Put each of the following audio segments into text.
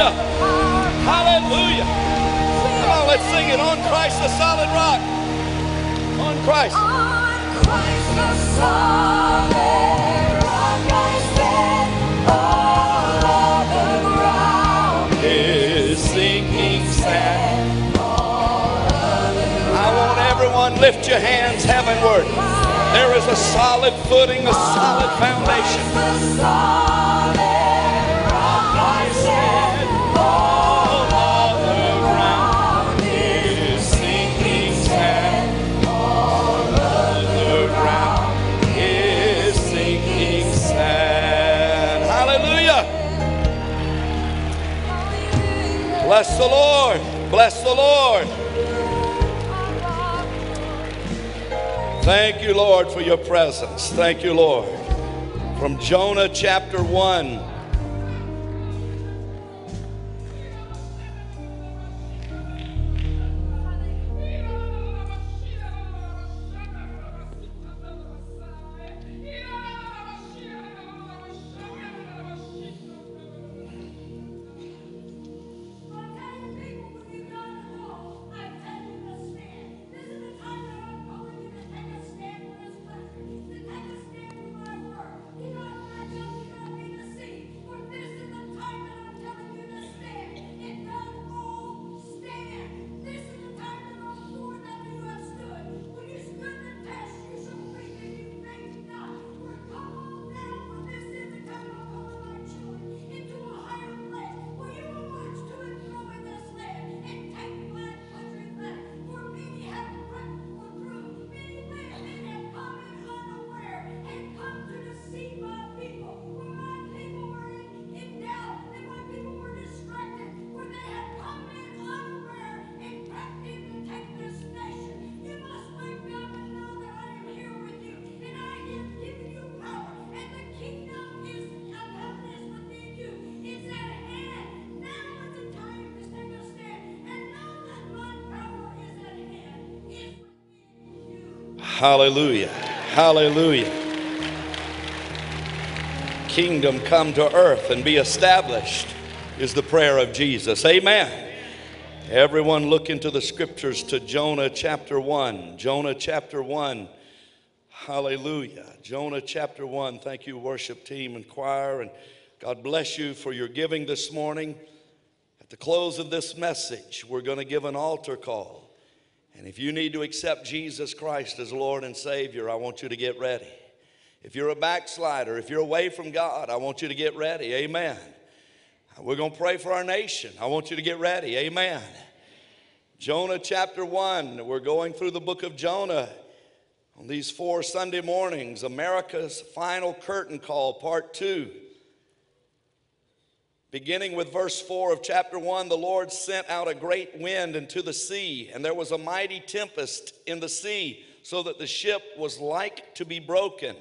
Hallelujah. Hallelujah. Come on, let's sing it on Christ the solid rock. On Christ. On Christ the solid rock I stand, all other ground Is sinking sand. I want everyone lift your hands heavenward. There is a solid footing, a solid foundation. Bless the Lord. Bless the Lord. Thank you, Lord, for your presence. Thank you, Lord. From Jonah chapter 1. Hallelujah. Hallelujah. Kingdom come to earth and be established is the prayer of Jesus. Amen. Everyone look into the scriptures to Jonah chapter 1. Jonah chapter 1. Hallelujah. Jonah chapter 1. Thank you, worship team and choir. And God bless you for your giving this morning. At the close of this message, we're going to give an altar call. And if you need to accept Jesus Christ as Lord and Savior, I want you to get ready. If you're a backslider, if you're away from God, I want you to get ready. Amen. We're going to pray for our nation. I want you to get ready. Amen. Jonah chapter 1. We're going through the book of Jonah on these four Sunday mornings. America's final curtain call, part 2. Beginning with verse 4 of chapter 1, the Lord sent out a great wind into the sea, and there was a mighty tempest in the sea, so that the ship was like to be broken.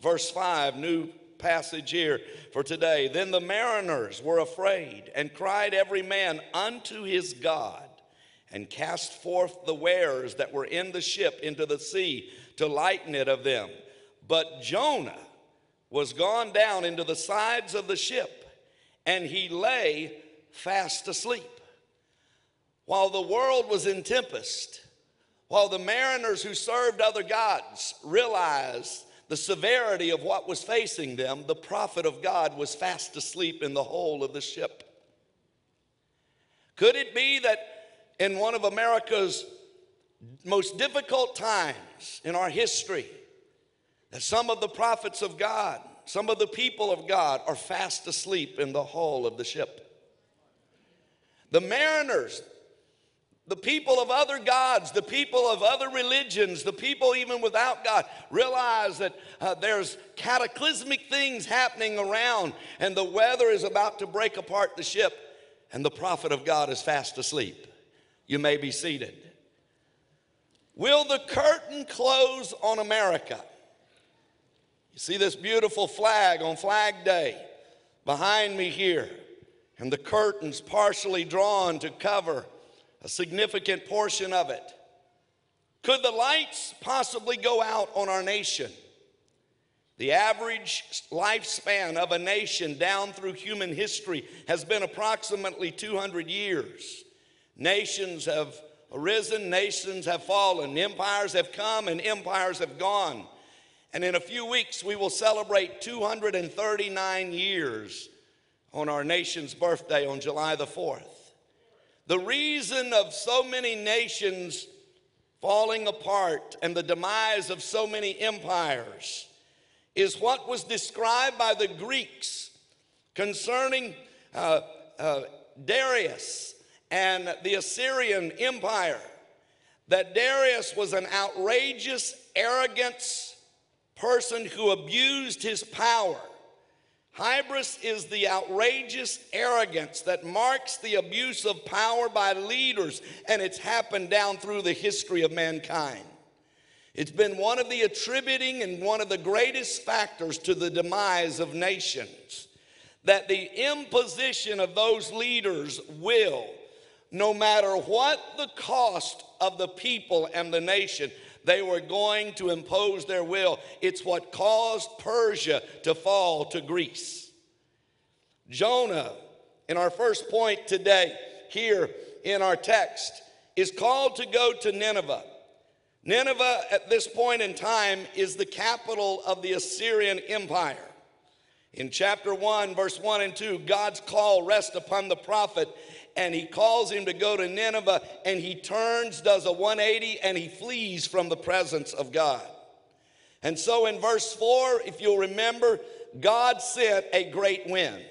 Verse 5, new passage here for today. Then the mariners were afraid and cried every man unto his God and cast forth the wares that were in the ship into the sea to lighten it of them. But Jonah was gone down into the sides of the ship and he lay fast asleep. While the world was in tempest, while the mariners who served other gods realized the severity of what was facing them, the prophet of God was fast asleep in the hold of the ship. Could it be that in one of America's most difficult times in our history, that some of the prophets of God some of the people of God are fast asleep in the hull of the ship. The mariners, the people of other gods, the people of other religions, the people even without God realize that uh, there's cataclysmic things happening around and the weather is about to break apart the ship, and the prophet of God is fast asleep. You may be seated. Will the curtain close on America? You see this beautiful flag on Flag Day behind me here, and the curtains partially drawn to cover a significant portion of it. Could the lights possibly go out on our nation? The average lifespan of a nation down through human history has been approximately 200 years. Nations have arisen, nations have fallen, empires have come, and empires have gone. And in a few weeks, we will celebrate 239 years on our nation's birthday on July the 4th. The reason of so many nations falling apart and the demise of so many empires is what was described by the Greeks concerning uh, uh, Darius and the Assyrian Empire. That Darius was an outrageous, arrogance, person who abused his power. Hybris is the outrageous arrogance that marks the abuse of power by leaders, and it's happened down through the history of mankind. It's been one of the attributing and one of the greatest factors to the demise of nations that the imposition of those leaders will, no matter what the cost of the people and the nation, they were going to impose their will. It's what caused Persia to fall to Greece. Jonah, in our first point today, here in our text, is called to go to Nineveh. Nineveh, at this point in time, is the capital of the Assyrian Empire. In chapter 1, verse 1 and 2, God's call rests upon the prophet and he calls him to go to Nineveh, and he turns, does a 180, and he flees from the presence of God. And so in verse 4, if you'll remember, God sent a great wind.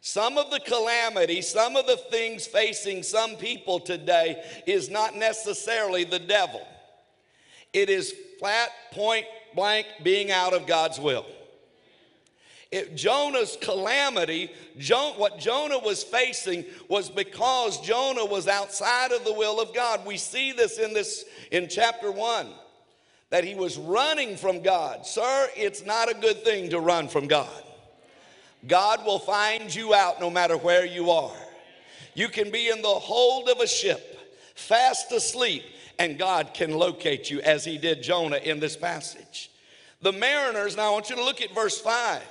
Some of the calamity, some of the things facing some people today is not necessarily the devil. It is flat, point blank being out of God's will. It, Jonah's calamity, what Jonah was facing was because Jonah was outside of the will of God. We see this in this in chapter 1 that he was running from God. Sir, it's not a good thing to run from God. God will find you out no matter where you are. You can be in the hold of a ship, fast asleep, and God can locate you as he did Jonah in this passage. The mariners, now I want you to look at verse 5.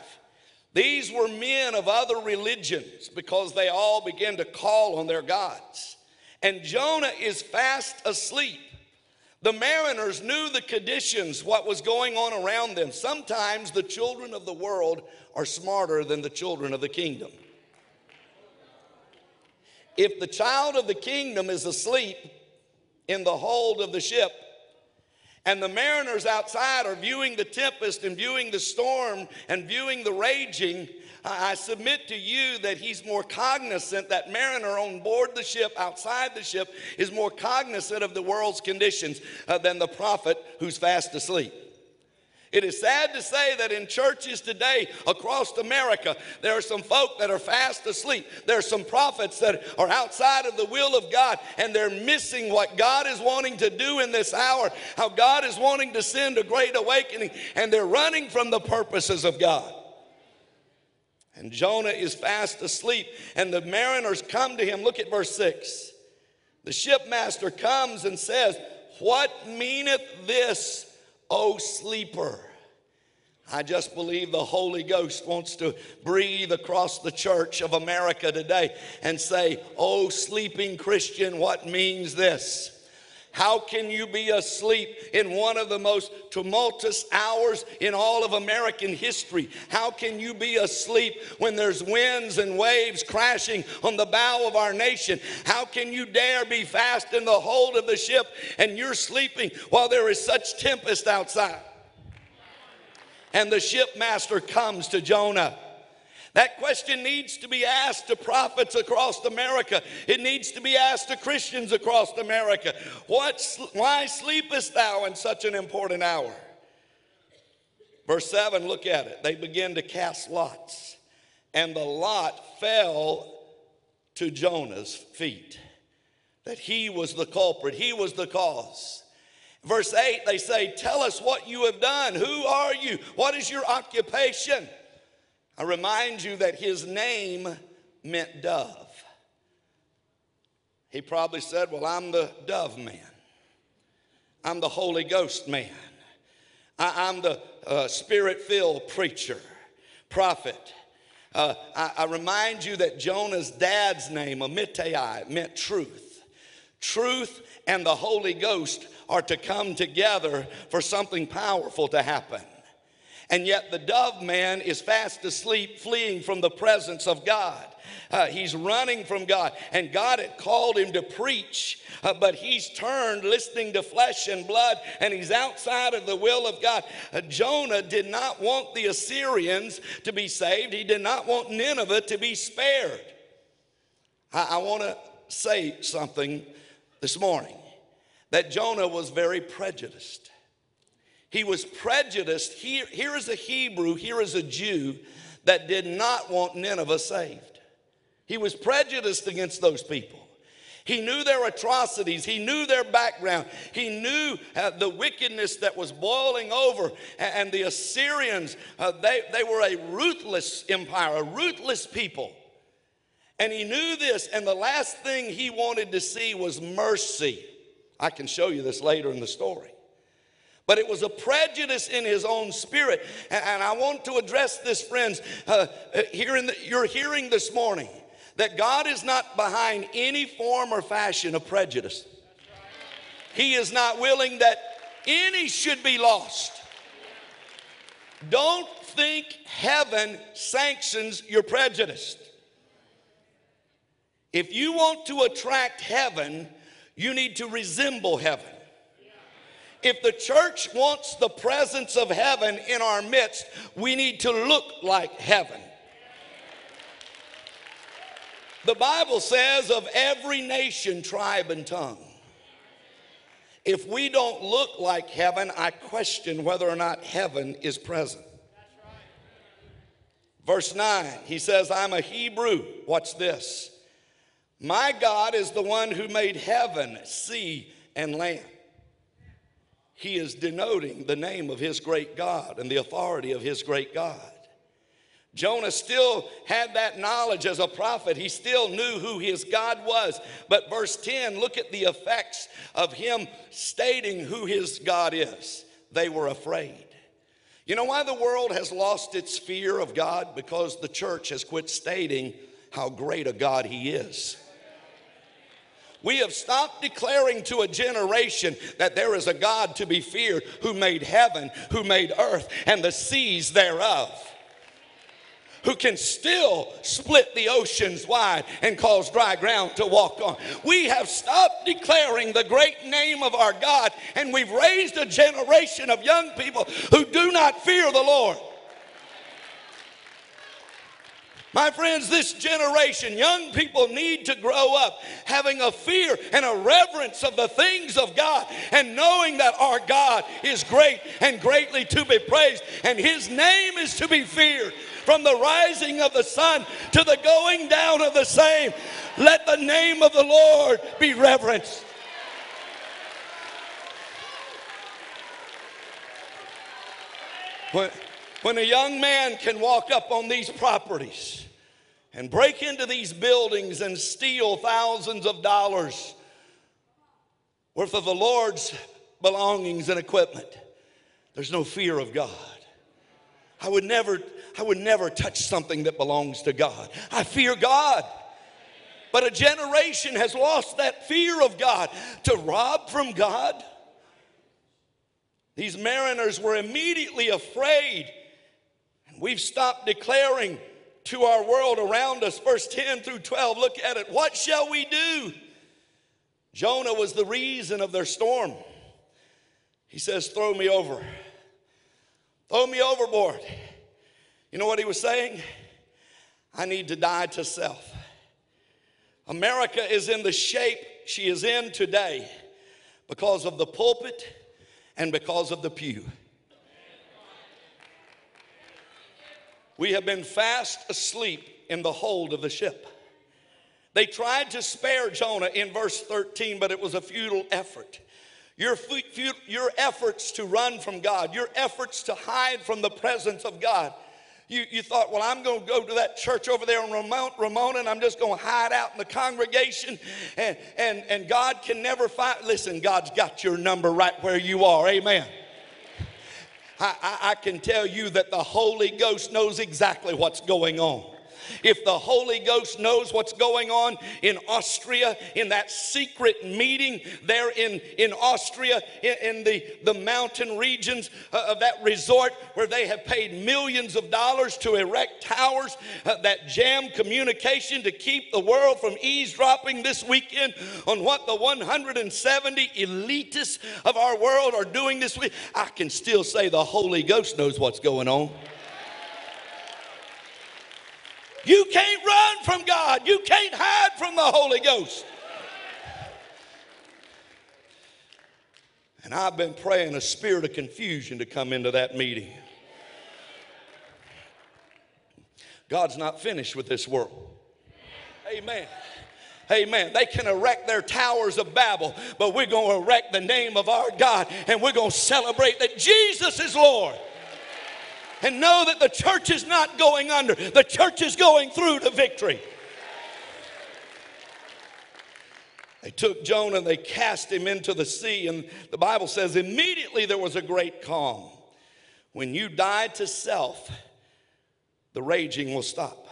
These were men of other religions because they all began to call on their gods. And Jonah is fast asleep. The mariners knew the conditions, what was going on around them. Sometimes the children of the world are smarter than the children of the kingdom. If the child of the kingdom is asleep in the hold of the ship, and the mariners outside are viewing the tempest and viewing the storm and viewing the raging. I submit to you that he's more cognizant, that mariner on board the ship, outside the ship, is more cognizant of the world's conditions uh, than the prophet who's fast asleep. It is sad to say that in churches today across America, there are some folk that are fast asleep. There are some prophets that are outside of the will of God and they're missing what God is wanting to do in this hour, how God is wanting to send a great awakening, and they're running from the purposes of God. And Jonah is fast asleep, and the mariners come to him. Look at verse 6. The shipmaster comes and says, What meaneth this, O sleeper? I just believe the Holy Ghost wants to breathe across the church of America today and say, Oh, sleeping Christian, what means this? How can you be asleep in one of the most tumultuous hours in all of American history? How can you be asleep when there's winds and waves crashing on the bow of our nation? How can you dare be fast in the hold of the ship and you're sleeping while there is such tempest outside? And the shipmaster comes to Jonah. That question needs to be asked to prophets across America. It needs to be asked to Christians across America. What, why sleepest thou in such an important hour? Verse 7, look at it. They begin to cast lots, and the lot fell to Jonah's feet. That he was the culprit, he was the cause. Verse 8, they say, Tell us what you have done. Who are you? What is your occupation? I remind you that his name meant dove. He probably said, Well, I'm the dove man, I'm the Holy Ghost man, I, am the uh, spirit filled preacher, prophet. Uh, I, I, remind you that Jonah's dad's name, Amittai, meant truth. Truth and the Holy Ghost are to come together for something powerful to happen. And yet the dove man is fast asleep, fleeing from the presence of God. Uh, he's running from God, and God had called him to preach, uh, but he's turned listening to flesh and blood, and he's outside of the will of God. Uh, Jonah did not want the Assyrians to be saved, he did not want Nineveh to be spared. I, I want to say something this morning that Jonah was very prejudiced. He was prejudiced. Here, here is a Hebrew, here is a Jew that did not want Nineveh saved. He was prejudiced against those people. He knew their atrocities. He knew their background. He knew uh, the wickedness that was boiling over. And, and the Assyrians, uh, they, they were a ruthless empire, a ruthless people. And he knew this. And the last thing he wanted to see was mercy. I can show you this later in the story but it was a prejudice in his own spirit. And I want to address this, friends. Uh, uh, here in the, you're hearing this morning that God is not behind any form or fashion of prejudice. He is not willing that any should be lost. Don't think heaven sanctions your prejudice. If you want to attract heaven, you need to resemble heaven. If the church wants the presence of heaven in our midst, we need to look like heaven. The Bible says of every nation, tribe, and tongue. If we don't look like heaven, I question whether or not heaven is present. Verse 9, he says, I'm a Hebrew. Watch this. My God is the one who made heaven, sea, and land he is denoting the name of his great God and the authority of his great God. Jonah still had that knowledge as a prophet. He still knew who his God was. But verse 10, look at the effects of him stating who his God is. They were afraid. You know why the world has lost its fear of God? Because the church has quit stating how great a God he is. We have stopped declaring to a generation that there is a God to be feared who made heaven, who made earth, and the seas thereof. Who can still split the oceans wide and cause dry ground to walk on. We have stopped declaring the great name of our God, and we've raised a generation of young people who do not fear the Lord. My friends, this generation, young people need to grow up having a fear and a reverence of the things of God and knowing that our God is great and greatly to be praised and His name is to be feared. From the rising of the sun to the going down of the same, let the name of the Lord be reverenced. When, when a young man can walk up on these properties and break into these buildings and steal thousands of dollars worth of the Lord's belongings and equipment, there's no fear of God. I would never, I would never touch something that belongs to God. I fear God. But a generation has lost that fear of God to rob from God. These mariners were immediately afraid. We've stopped declaring to our world around us, verse 10 through 12. Look at it. What shall we do? Jonah was the reason of their storm. He says, Throw me over. Throw me overboard. You know what he was saying? I need to die to self. America is in the shape she is in today because of the pulpit and because of the pew. We have been fast asleep in the hold of the ship. They tried to spare Jonah in verse 13, but it was a futile effort. Your, your efforts to run from God, your efforts to hide from the presence of God. You, you thought, well, I'm going to go to that church over there in Ramona and I'm just going to hide out in the congregation and, and, and God can never find. Listen, God's got your number right where you are. Amen. I, I, I can tell you that the Holy Ghost knows exactly what's going on. If the Holy Ghost knows what's going on in Austria, in that secret meeting there in, in Austria, in, in the, the mountain regions uh, of that resort where they have paid millions of dollars to erect towers uh, that jam communication to keep the world from eavesdropping this weekend on what the 170 elitists of our world are doing this week, I can still say the Holy Ghost knows what's going on. You can't run from God. You can't hide from the Holy Ghost. And I've been praying a spirit of confusion to come into that meeting. God's not finished with this world. Amen. Amen. They can erect their towers of Babel, but we're going to erect the name of our God and we're going to celebrate that Jesus is Lord and know that the church is not going under, the church is going through to victory. They took Jonah and they cast him into the sea, and the Bible says immediately there was a great calm. When you die to self, the raging will stop.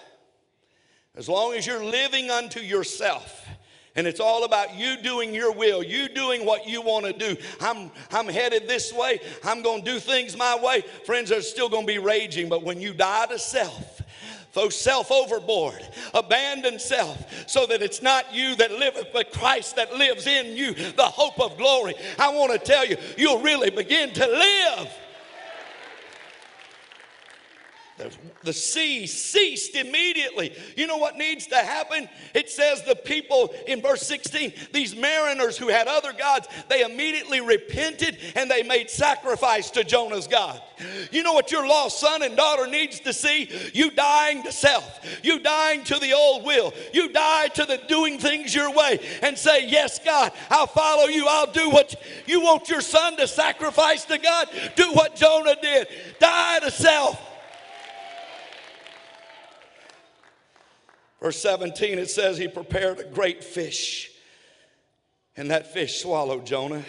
As long as you're living unto yourself, and it's all about you doing your will, you doing what you want to do. I'm, I'm headed this way. I'm going to do things my way. Friends, there's still going to be raging, but when you die to self, throw self overboard, abandon self, so that it's not you that liveth, but Christ that lives in you, the hope of glory. I want to tell you, you'll really begin to live. The, sea ceased immediately. You know what needs to happen? It says the people in verse 16, these mariners who had other gods, they immediately repented and they made sacrifice to Jonah's God. You know what your lost son and daughter needs to see? You dying to self, you dying to the old will, you die to the doing things your way and say, Yes, God, I'll follow you. I'll do what you want your son to sacrifice to God. Do what Jonah did, die to self. Verse 17, it says, He prepared a great fish, and that fish swallowed Jonah.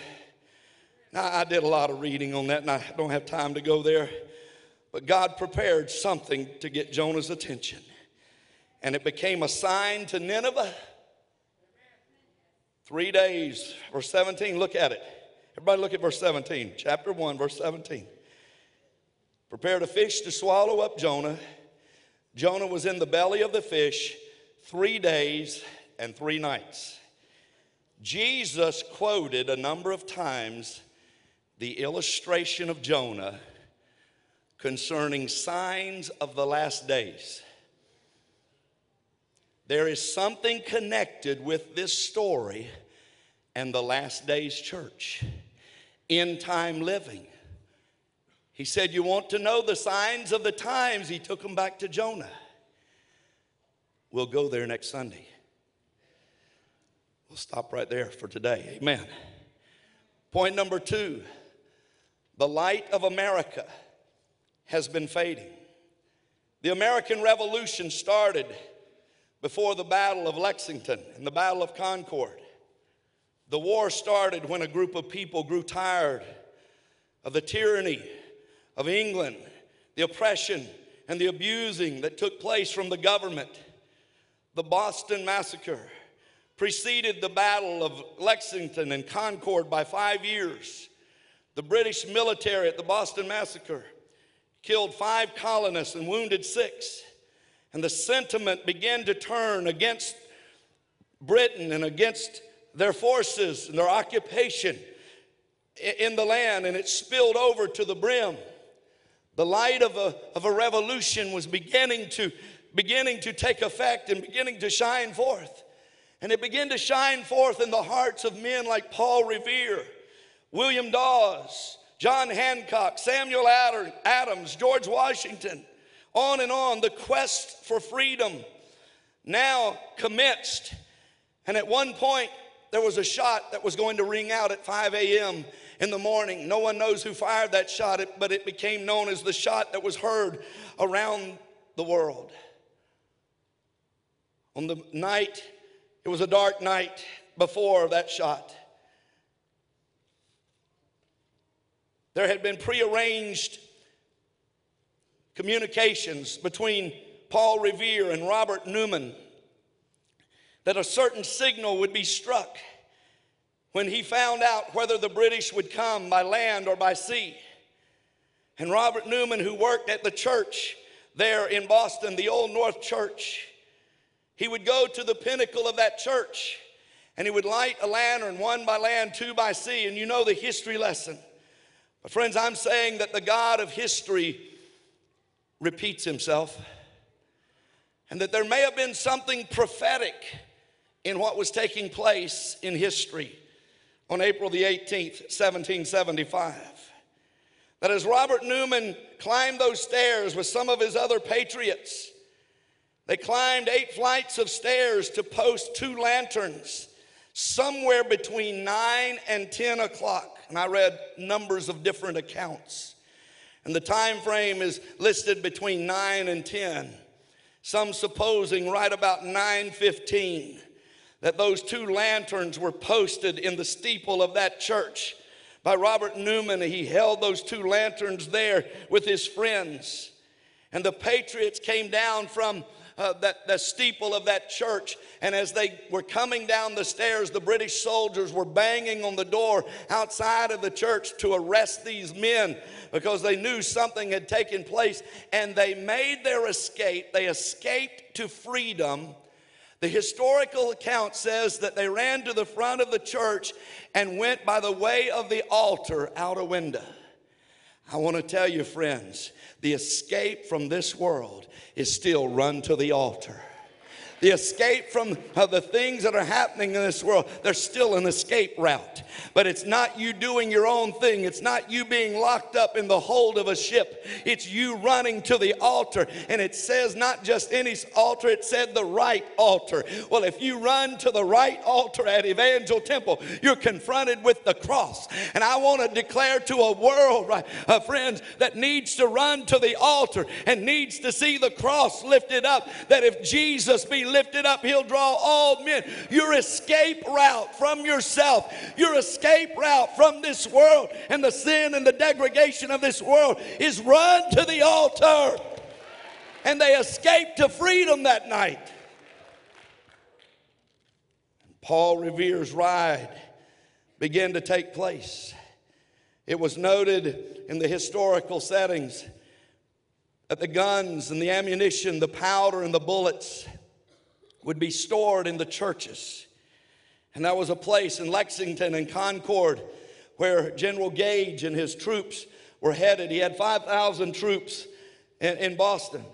Now, I did a lot of reading on that, and I don't have time to go there. But God prepared something to get Jonah's attention, and it became a sign to Nineveh. Three days, verse 17, look at it. Everybody, look at verse 17, chapter 1, verse 17. Prepared a fish to swallow up Jonah. Jonah was in the belly of the fish three days and three nights. Jesus quoted a number of times the illustration of Jonah concerning signs of the last days. there is something connected with this story and the last days church, end time living. He said, You want to know the signs of the times? He took them back to Jonah. We'll go there next Sunday. We'll stop right there for today. Amen. Point number two the light of America has been fading. The American Revolution started before the Battle of Lexington and the Battle of Concord. The war started when a group of people grew tired of the tyranny of England, the oppression and the abusing that took place from the government. The Boston Massacre preceded the Battle of Lexington and Concord by five years. The British military at the Boston Massacre killed five colonists and wounded six. And the sentiment began to turn against Britain and against their forces and their occupation in the land, and it spilled over to the brim. The light of a, of a revolution was beginning to, beginning to take effect and beginning to shine forth. And it began to shine forth in the hearts of men like Paul Revere, William Dawes, John Hancock, Samuel Adams, George Washington, on and on. The quest for freedom now commenced. And at one point, there was a shot that was going to ring out at 5 a.m. in the morning. No one knows who fired that shot, but it became known as the shot that was heard around the world. On the night, it was a dark night before that shot. There had been prearranged communications between Paul Revere and Robert Newman that a certain signal would be struck when he found out whether the British would come by land or by sea. And Robert Newman, who worked at the church there in Boston, the Old North Church, he would go to the pinnacle of that church and he would light a lantern, one by land, two by sea. And you know the history lesson. But, friends, I'm saying that the God of history repeats himself and that there may have been something prophetic in what was taking place in history on April the 18th, 1775. That as Robert Newman climbed those stairs with some of his other patriots, they climbed eight flights of stairs to post two lanterns somewhere between 9 and 10 o'clock. And I read numbers of different accounts. And the time frame is listed between 9 and 10. Some supposing right about 9:15 that those two lanterns were posted in the steeple of that church by Robert Newman. He held those two lanterns there with his friends. And the patriots came down from uh, that, the steeple of that church. And as they were coming down the stairs, the British soldiers were banging on the door outside of the church to arrest these men because they knew something had taken place. And they made their escape. They escaped to freedom the historical account says that they ran to the front of the church and went by the way of the altar out a window. I want to tell you, friends, the escape from this world is still run to the altar the escape from uh, the things that are happening in this world, there's still an escape route. But it's not you doing your own thing. It's not you being locked up in the hold of a ship. It's you running to the altar. And it says not just any altar, it said the right altar. Well, if you run to the right altar at Evangel Temple, you're confronted with the cross. And I want to declare to a world, right, uh, friends, that needs to run to the altar and needs to see the cross lifted up, that if Jesus be lifted up, he'll draw all men. Your escape route from yourself, your escape route from this world and the sin and the degradation of this world is run to the altar. And they escaped to freedom that night. Paul Revere's ride began to take place. It was noted in the historical settings that the guns and the ammunition, the powder and the bullets would be stored in the churches. And that was a place in Lexington and Concord where General Gage and his troops were headed. He had 5,000 troops in, in, Boston,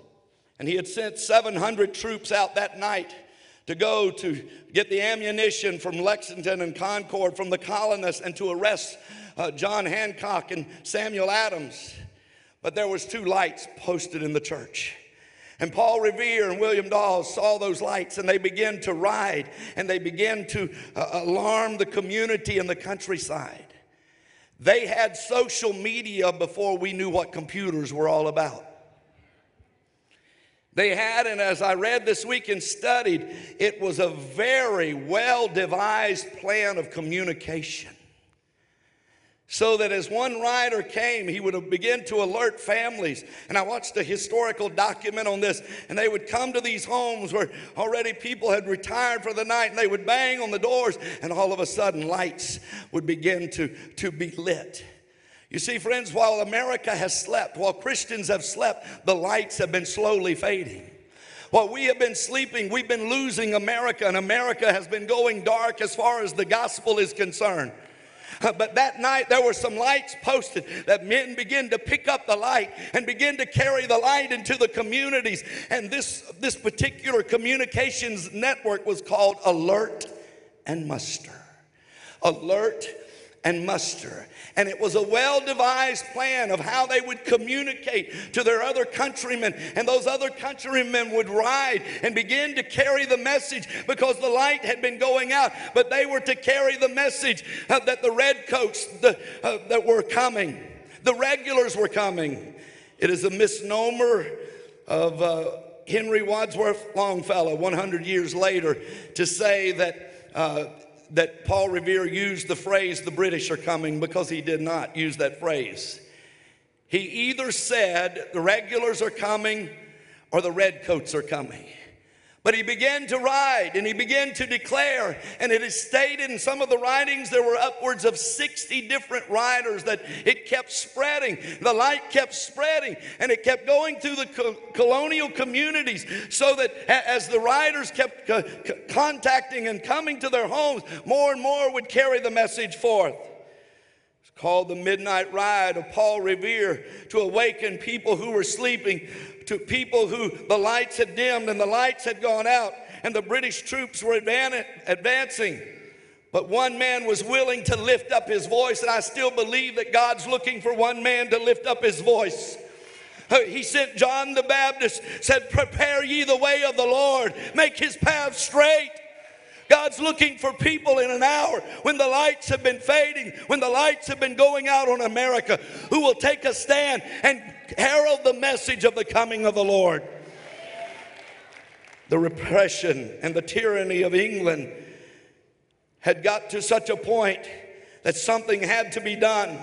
and he had sent 700 troops out that night to go to get the ammunition from Lexington and Concord from the colonists and to arrest uh, John Hancock and Samuel Adams. But there was two lights posted in the church. And Paul Revere and William Dawes saw those lights and they began to ride and they began to uh, alarm the community and the countryside. They had social media before we knew what computers were all about. They had, and as I read this week and studied, it was a very well devised plan of communication. So that as one rider came, he would begin to alert families. And I watched a historical document on this, and they would come to these homes where already people had retired for the night, and they would bang on the doors, and all of a sudden lights would begin to, to be lit. You see, friends, while America has slept, while Christians have slept, the lights have been slowly fading. While we have been sleeping, we've been losing America, and America has been going dark as far as the gospel is concerned. Uh, But that night there were some lights posted that men began to pick up the light and begin to carry the light into the communities. And this, this particular communications network was called Alert and Muster. Alert and muster. And it was a well devised plan of how they would communicate to their other countrymen. And those other countrymen would ride and begin to carry the message because the light had been going out. But they were to carry the message uh, that the redcoats the, uh, that were coming, the regulars were coming. It is a misnomer of uh, Henry Wadsworth Longfellow 100 years later to say that. That Paul Revere used the phrase, the British are coming, because he did not use that phrase. He either said, the regulars are coming or the redcoats are coming. But he began to ride and he began to declare, and it is stated in some of the writings there were upwards of 60 different riders that it kept spreading. The light kept spreading and it kept going through the co- colonial communities so that as the riders kept co- contacting and coming to their homes, more and more would carry the message forth called the Midnight Ride of Paul Revere to awaken people who were sleeping, to people who the lights had dimmed and the lights had gone out, and the British troops were advan- advancing. But one man was willing to lift up his voice, and I still believe that God's looking for one man to lift up his voice. Uh, He sent John the Baptist, said, Prepare ye the way of the Lord, make his path straight. God's looking for people in an hour when the lights have been fading, when the lights have been going out on America, who will take a stand and herald the message of the coming of the Lord. The repression and the tyranny of England had got to such a point that something had to be done.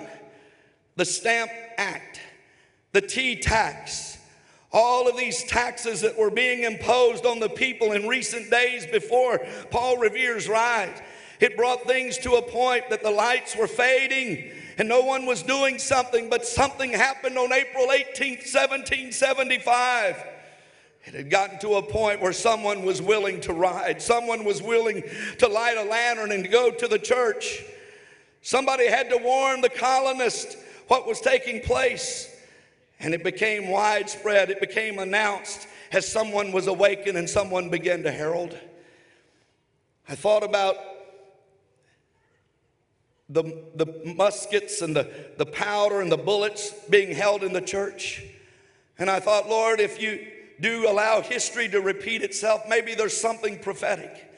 The Stamp Act, the tea tax, all of these taxes that were being imposed on the people in recent days before Paul Revere's rise. It brought things to a point that the lights were fading and no one was doing something, but something happened on April 18th, 1775. It had gotten to a point where someone was willing to ride, someone was willing to light a lantern and go to the church. Somebody had to warn the colonists what was taking place. And it became widespread, it became announced as someone was awakened and someone began to herald. I thought about the, the muskets and the, the powder and the bullets being held in the church. And I thought, Lord, if you do allow history to repeat itself, maybe there's something prophetic.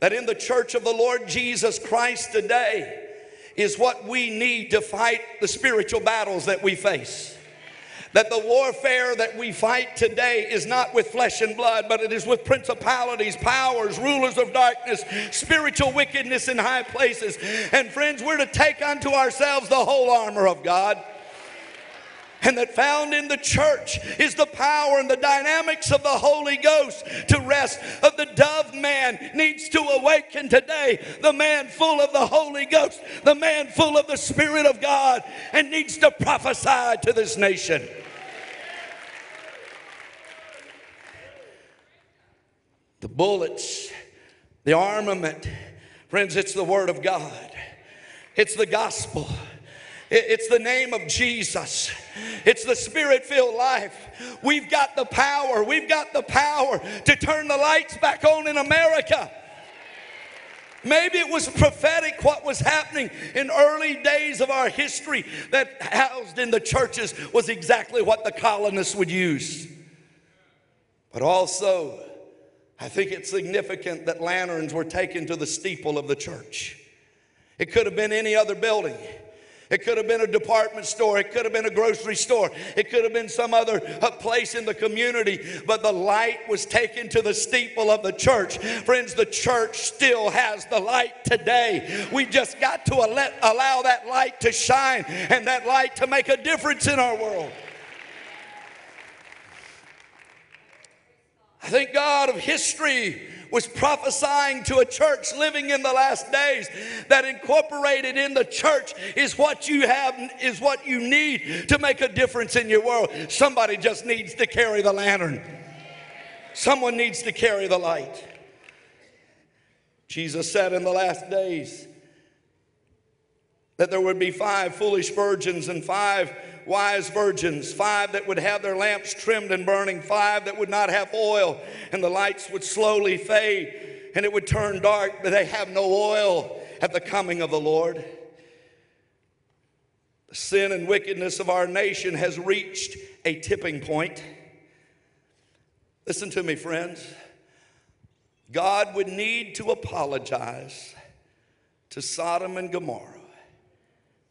That in the church of the Lord Jesus Christ today is what we need to fight the spiritual battles that we face that the warfare that we fight today is not with flesh and blood, but it is with principalities, powers, rulers of darkness, spiritual wickedness in high places. And friends, we're to take unto ourselves the whole armor of God. And that found in the church is the power and the dynamics of the Holy Ghost to rest. Of the dove man needs to awaken today. The man full of the Holy Ghost, the man full of the Spirit of God, and needs to prophesy to this nation. The bullets, the armament, friends, it's the Word of God, it's the gospel. It- It's the name of Jesus. It's the spirit filled life. We've got the power. We've got the power to turn the lights back on in America. Maybe it was prophetic what was happening in early days of our history that housed in the churches was exactly what the colonists would use. But also, I think it's significant that lanterns were taken to the steeple of the church. It could have been any other building. It could have been a department store. It could have been a grocery store. It could have been some other uh, place in the community. But the light was taken to the steeple of the church. Friends, the church still has the light today. We just got to allow that light to shine and that light to make a difference in our world. I think God of history was prophesying to a church living in the last days that incorporated in the church is what you have, is what you need to make a difference in your world. Somebody just needs to carry the lantern, someone needs to carry the light. Jesus said in the last days that there would be five foolish virgins and five wise virgins, five that would have their lamps trimmed and burning, five that would not have oil, and the lights would slowly fade and it would turn dark, but they have no oil at the coming of the Lord. The sin and wickedness of our nation has reached a tipping point. Listen to me, friends. God would need to apologize to Sodom and Gomorrah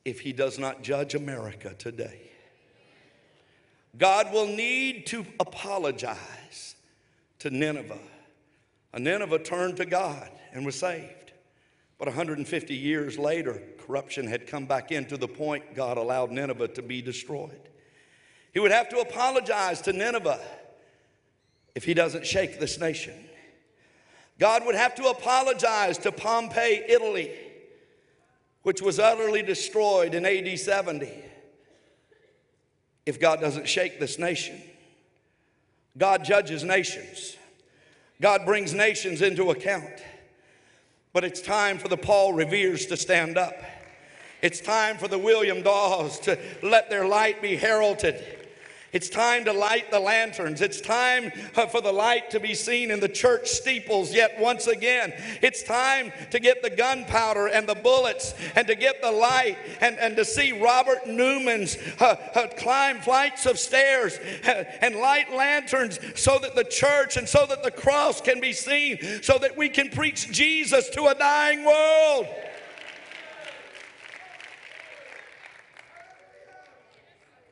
if he does not judge America today. God will need to apologize to Nineveh. And Nineveh turned to God and was saved. But 150 years later, corruption had come back in to the point God allowed Nineveh to be destroyed. He would have to apologize to Nineveh if he doesn't shake this nation. God would have to apologize to Pompeii, Italy, which was utterly destroyed in AD 70, if God doesn't shake this nation. God judges nations, God brings nations into account. But it's time for the Paul Reveres to stand up. It's time for the William Dawes to let their light be heralded. It's time to light the lanterns. It's time for the light to be seen in the church steeples yet once again. It's time to get the gunpowder and the bullets and to get the light and, and to see Robert Newman's uh, uh, climb flights of stairs and light lanterns so that the church and so that the cross can be seen, so that we can preach Jesus to a dying world.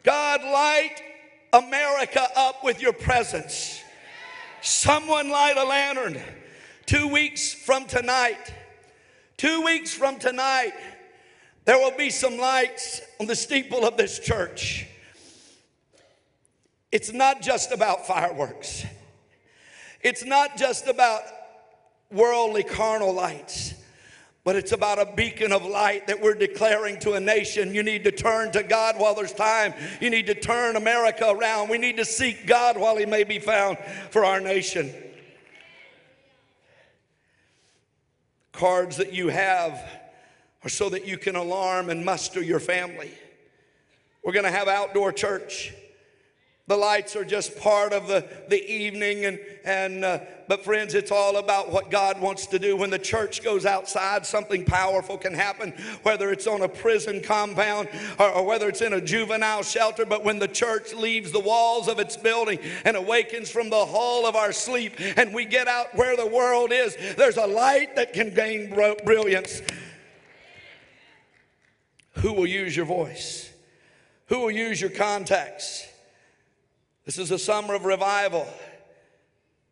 God, light America up with your presence. Someone light a lantern. Two weeks from tonight, two weeks from tonight, there will be some lights on the steeple of this church. It's not just about fireworks, it's not just about worldly carnal lights. But it's about a beacon of light that we're declaring to a nation. You need to turn to God while there's time. You need to turn America around. We need to seek God while He may be found for our nation. Cards that you have are so that you can alarm and muster your family. We're going to have outdoor church. The lights are just part of the, the evening, and, and uh, but friends, it's all about what God wants to do. When the church goes outside, something powerful can happen, whether it's on a prison compound or, or whether it's in a juvenile shelter. But when the church leaves the walls of its building and awakens from the hall of our sleep, and we get out where the world is, there's a light that can gain brilliance. Who will use your voice? Who will use your contacts? This is a summer of revival.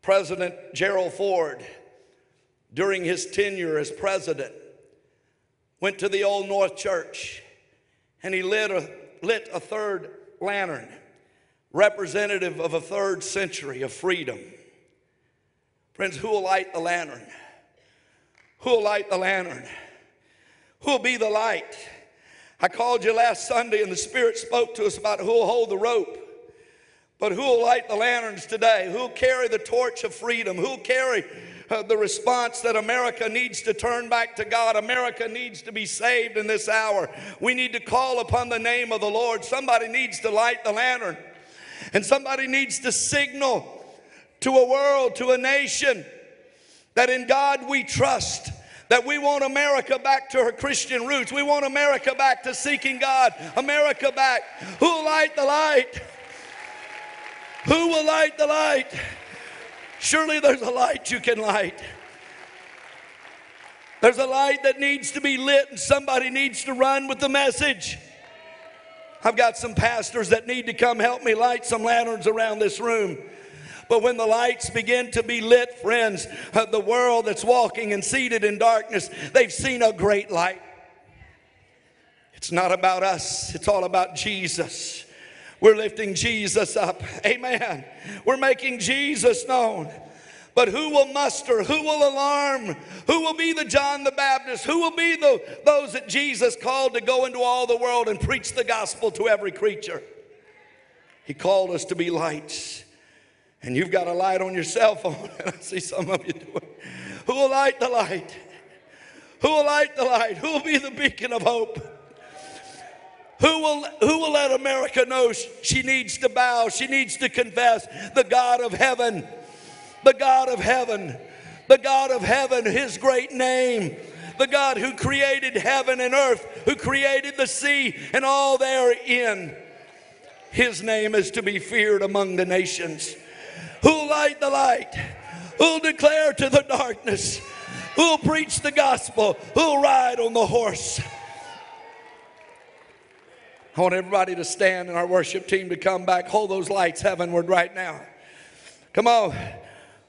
President Gerald Ford, during his tenure as president, went to the Old North Church and he lit a, lit a third lantern, representative of a third century of freedom. Friends, who will light the lantern? Who will light the lantern? Who will be the light? I called you last Sunday and the Spirit spoke to us about who will hold the rope. But who will light the lanterns today? Who will carry the torch of freedom? Who will carry uh, the response that America needs to turn back to God. America needs to be saved in this hour. We need to call upon the name of the Lord. Somebody needs to light the lantern, and somebody needs to signal to a world, to a nation, that in God we trust. That we want America back to her Christian roots. We want America back to seeking God. America back. Who light the light? Who will light the light? Surely there's a light you can light. There's a light that needs to be lit, and somebody needs to run with the message. I've got some pastors that need to come help me light some lanterns around this room. But when the lights begin to be lit, friends, uh, the world that's walking and seated in darkness, they've seen a great light. It's not about us, it's all about Jesus. We're lifting Jesus up. Amen. We're making Jesus known. But who will muster? Who will alarm? Who will be the John the Baptist? Who will be the, those that Jesus called to go into all the world and preach the gospel to every creature? He called us to be lights. And you've got a light on your cell phone. I see some of you doing. It. Who will light the light? Who will light the light? Who will be the beacon of hope? Who will, who will let America know she needs to bow? She needs to confess the God of heaven, the God of heaven, the God of heaven, His great name, the God who created heaven and earth, who created the sea and all therein. His name is to be feared among the nations. Who'll light the light? Who'll declare to the darkness? Who'll preach the gospel? Who'll ride on the horse? I want everybody to stand and our worship team to come back. Hold those lights heavenward right now. Come on.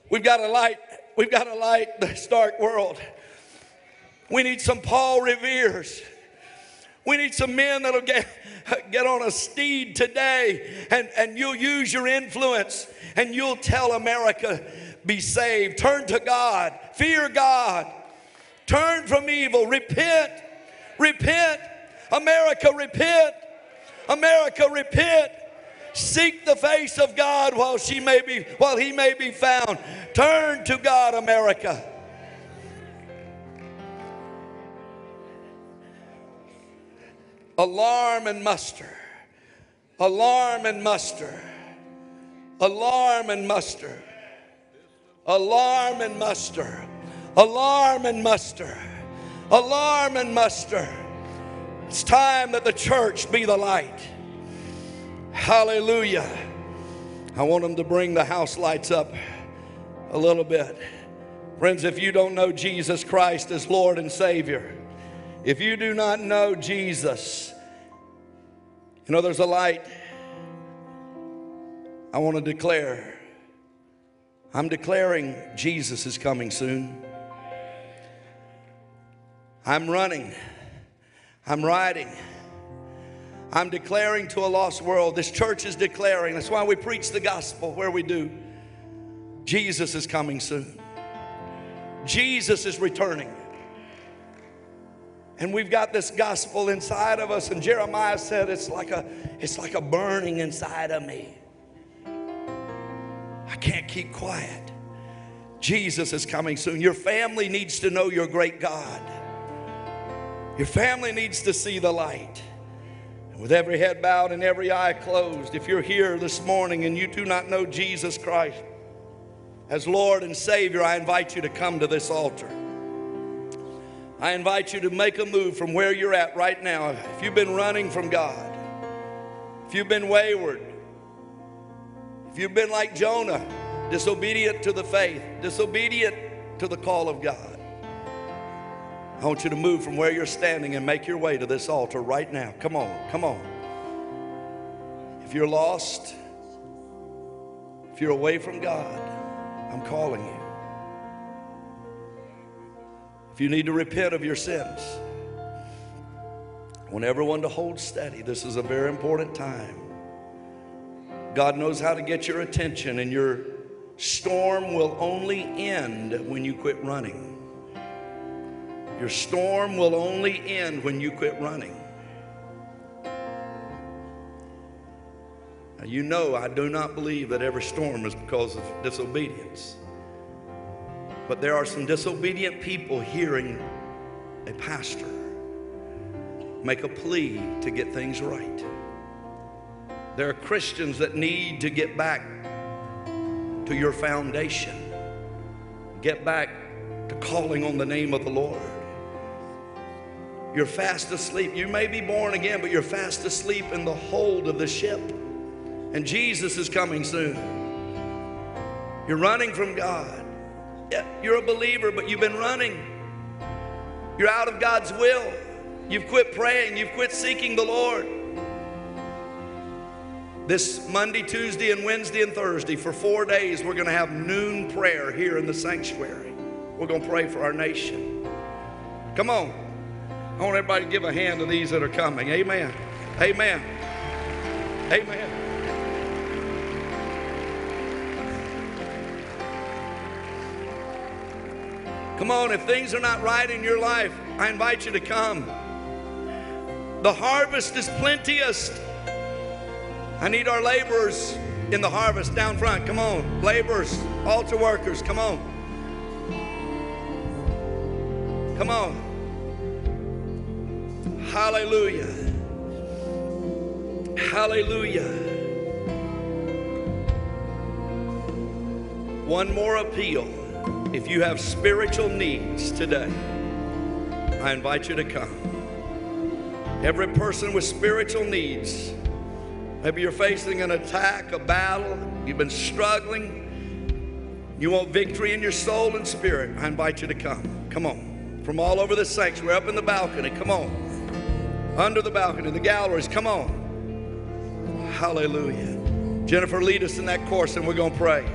We've got a light. We've got to light the stark world. We need some Paul Reveres. We need some men that'll get, get on a steed today and, and you'll use your influence and you'll tell America, be saved. Turn to God. Fear God. Turn from evil. Repent. Repent. America, repent. America, repent. Seek the face of God while she may be while he may be found. Turn to God, America. Alarm and muster. Alarm and muster. Alarm and muster. Alarm and muster. Alarm and muster. Alarm and muster. It's time that the church be the light. Hallelujah. I want them to bring the house lights up a little bit. Friends, if you don't know Jesus Christ as Lord and Savior, if you do not know Jesus, you know there's a light. I want to declare, I'm declaring Jesus is coming soon. I'm running. I'm writing. I'm declaring to a lost world. This church is declaring. That's why we preach the gospel where we do. Jesus is coming soon. Jesus is returning. And we've got this gospel inside of us. And Jeremiah said it's like a it's like a burning inside of me. I can't keep quiet. Jesus is coming soon. Your family needs to know your great God. Your family needs to see the light. And with every head bowed and every eye closed, if you're here this morning and you do not know Jesus Christ as Lord and Savior, I invite you to come to this altar. I invite you to make a move from where you're at right now. If you've been running from God, if you've been wayward, if you've been like Jonah, disobedient to the faith, disobedient to the call of God, I want you to move from where you're standing and make your way to this altar right now. Come on, come on. If you're lost, if you're away from God, I'm calling you. If you need to repent of your sins, I want everyone to hold steady. This is a very important time. God knows how to get your attention, and your storm will only end when you quit running. Your storm will only end when you quit running. Now, you know, I do not believe that every storm is because of disobedience. But there are some disobedient people hearing a pastor make a plea to get things right. There are Christians that need to get back to your foundation, get back to calling on the name of the Lord. You're fast asleep. You may be born again, but you're fast asleep in the hold of the ship. And Jesus is coming soon. You're running from God. You're a believer, but you've been running. You're out of God's will. You've quit praying. You've quit seeking the Lord. This Monday, Tuesday, and Wednesday and Thursday, for four days, we're going to have noon prayer here in the sanctuary. We're going to pray for our nation. Come on. I want everybody to give a hand to these that are coming. Amen. Amen. Amen. Come on, if things are not right in your life, I invite you to come. The harvest is plenteous. I need our laborers in the harvest down front. Come on, laborers, altar workers, come on. Come on. Hallelujah. Hallelujah. One more appeal. If you have spiritual needs today, I invite you to come. Every person with spiritual needs, maybe you're facing an attack, a battle, you've been struggling, you want victory in your soul and spirit, I invite you to come. Come on. From all over the sanctuary, we're up in the balcony, come on. Under the balcony, the galleries, come on. Hallelujah. Jennifer, lead us in that course and we're going to pray.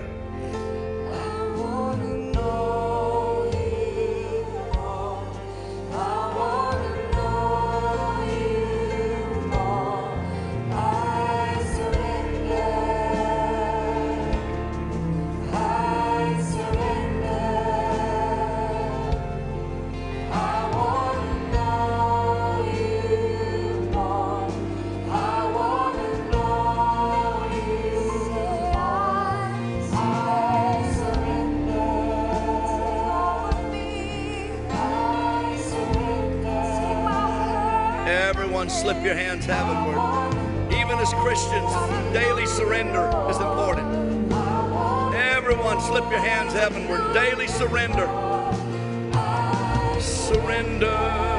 Everyone, slip your hands heavenward. Even as Christians, daily surrender is important. Everyone, slip your hands heavenward. Daily surrender. Surrender.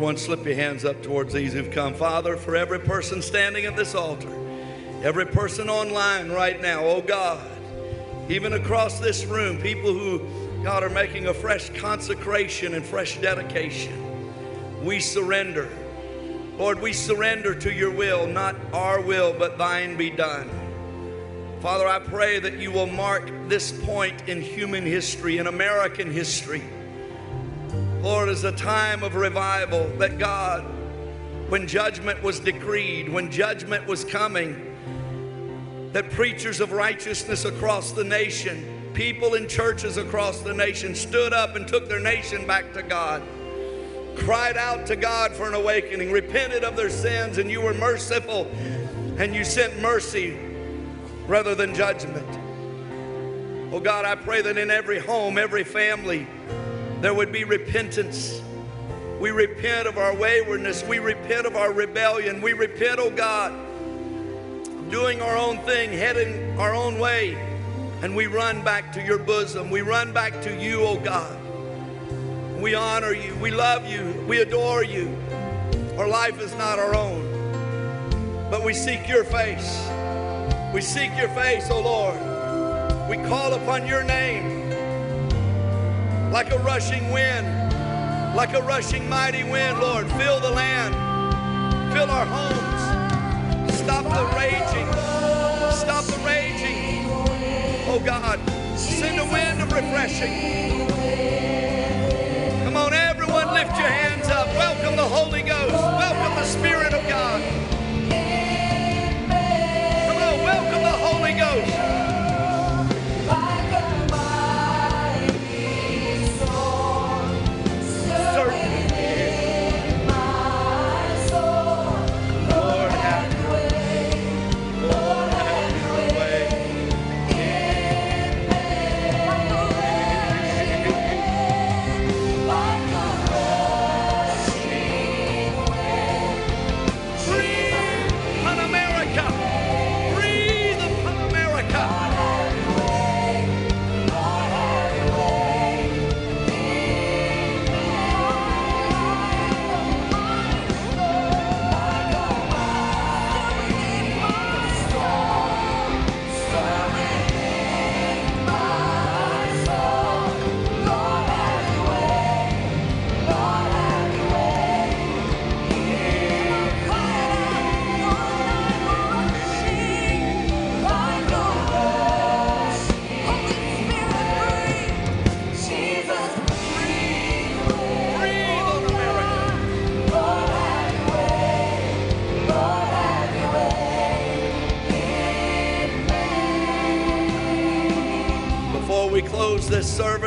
Everyone, slip your hands up towards these who've come. Father, for every person standing at this altar, every person online right now, oh God, even across this room, people who, God, are making a fresh consecration and fresh dedication, we surrender. Lord, we surrender to your will, not our will, but thine be done. Father, I pray that you will mark this point in human history, in American history. Lord, as a time of revival that God, when judgment was decreed, when judgment was coming, that preachers of righteousness across the nation, people in churches across the nation stood up and took their nation back to God, cried out to God for an awakening, repented of their sins, and you were merciful and you sent mercy rather than judgment. Oh God, I pray that in every home, every family, there would be repentance. We repent of our waywardness. We repent of our rebellion. We repent, oh God, doing our own thing, heading our own way. And we run back to your bosom. We run back to you, oh God. We honor you. We love you. We adore you. Our life is not our own, but we seek your face. We seek your face, O Lord. We call upon your name like a rushing wind, like a rushing mighty wind, Lord. Fill the land, fill our homes. Stop the raging, stop the raging. Oh God, send a wind of refreshing. Come on, everyone, lift your hands up. Welcome the Holy Ghost. Welcome the Spirit of God.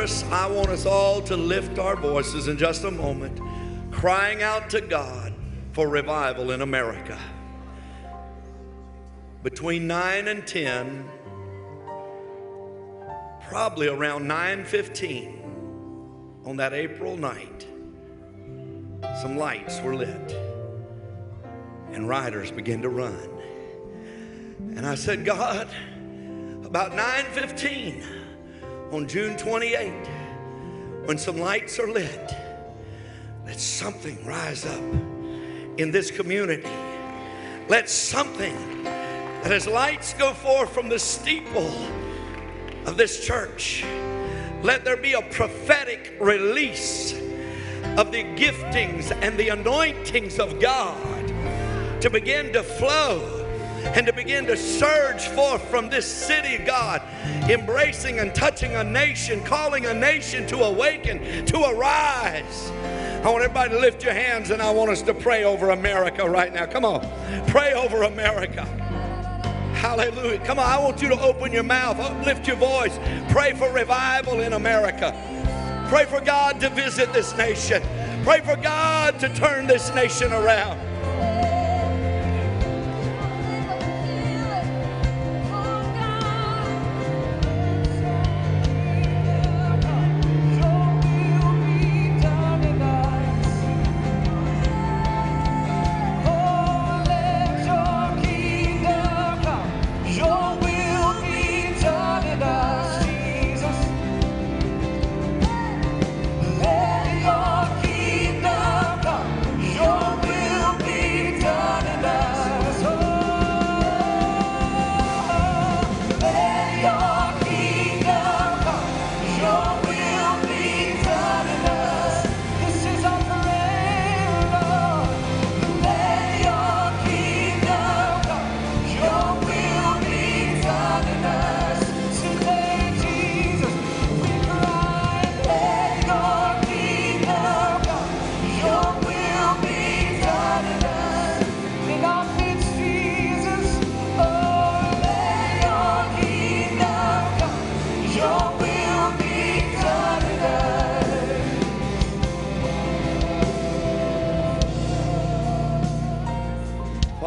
I want us all to lift our voices in just a moment, crying out to God for revival in America. Between 9 and 10, probably around 9:15 on that April night, some lights were lit and riders began to run. And I said, God, about 9:15 on June 28, when some lights are lit, let something rise up in this community. Let something that as lights go forth from the steeple of this church, let there be a prophetic release of the giftings and the anointings of God to begin to flow and to begin to surge forth from this city, God, embracing and touching a nation, calling a nation to awaken, to arise. I want everybody to lift your hands and I want us to pray over America right now. Come on, pray over America. Hallelujah. Come on, I want you to open your mouth, lift your voice. Pray for revival in America. Pray for God to visit this nation. Pray for God to turn this nation around.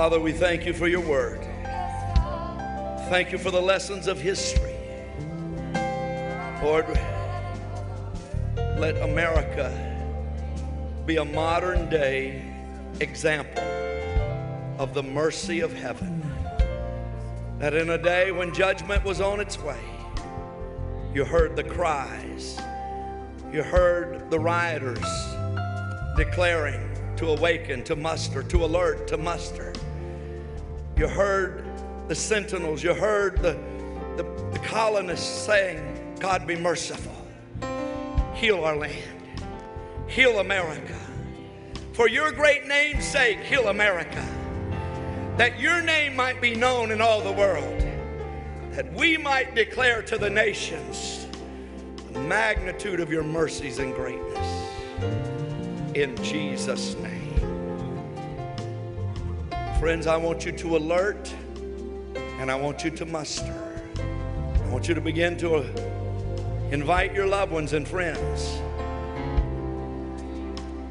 Father, we thank you for your word. Thank you for the lessons of history. Lord, let America be a modern day example of the mercy of heaven. That in a day when judgment was on its way, you heard the cries You heard the rioters declaring to awaken, to muster, to alert, to muster. You heard the sentinels, you heard the, the, the colonists saying, God be merciful, heal our land, heal America. For your great name's sake, heal America. That your name might be known in all the world. That we might declare to the nations the magnitude of your mercies and greatness. In Jesus' name. Friends, I want you to alert and I want you to muster. I want you to begin to invite your loved ones and friends.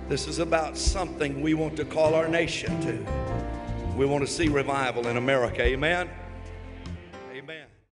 This is about something we want to call our nation to. We want to see revival in America. Amen.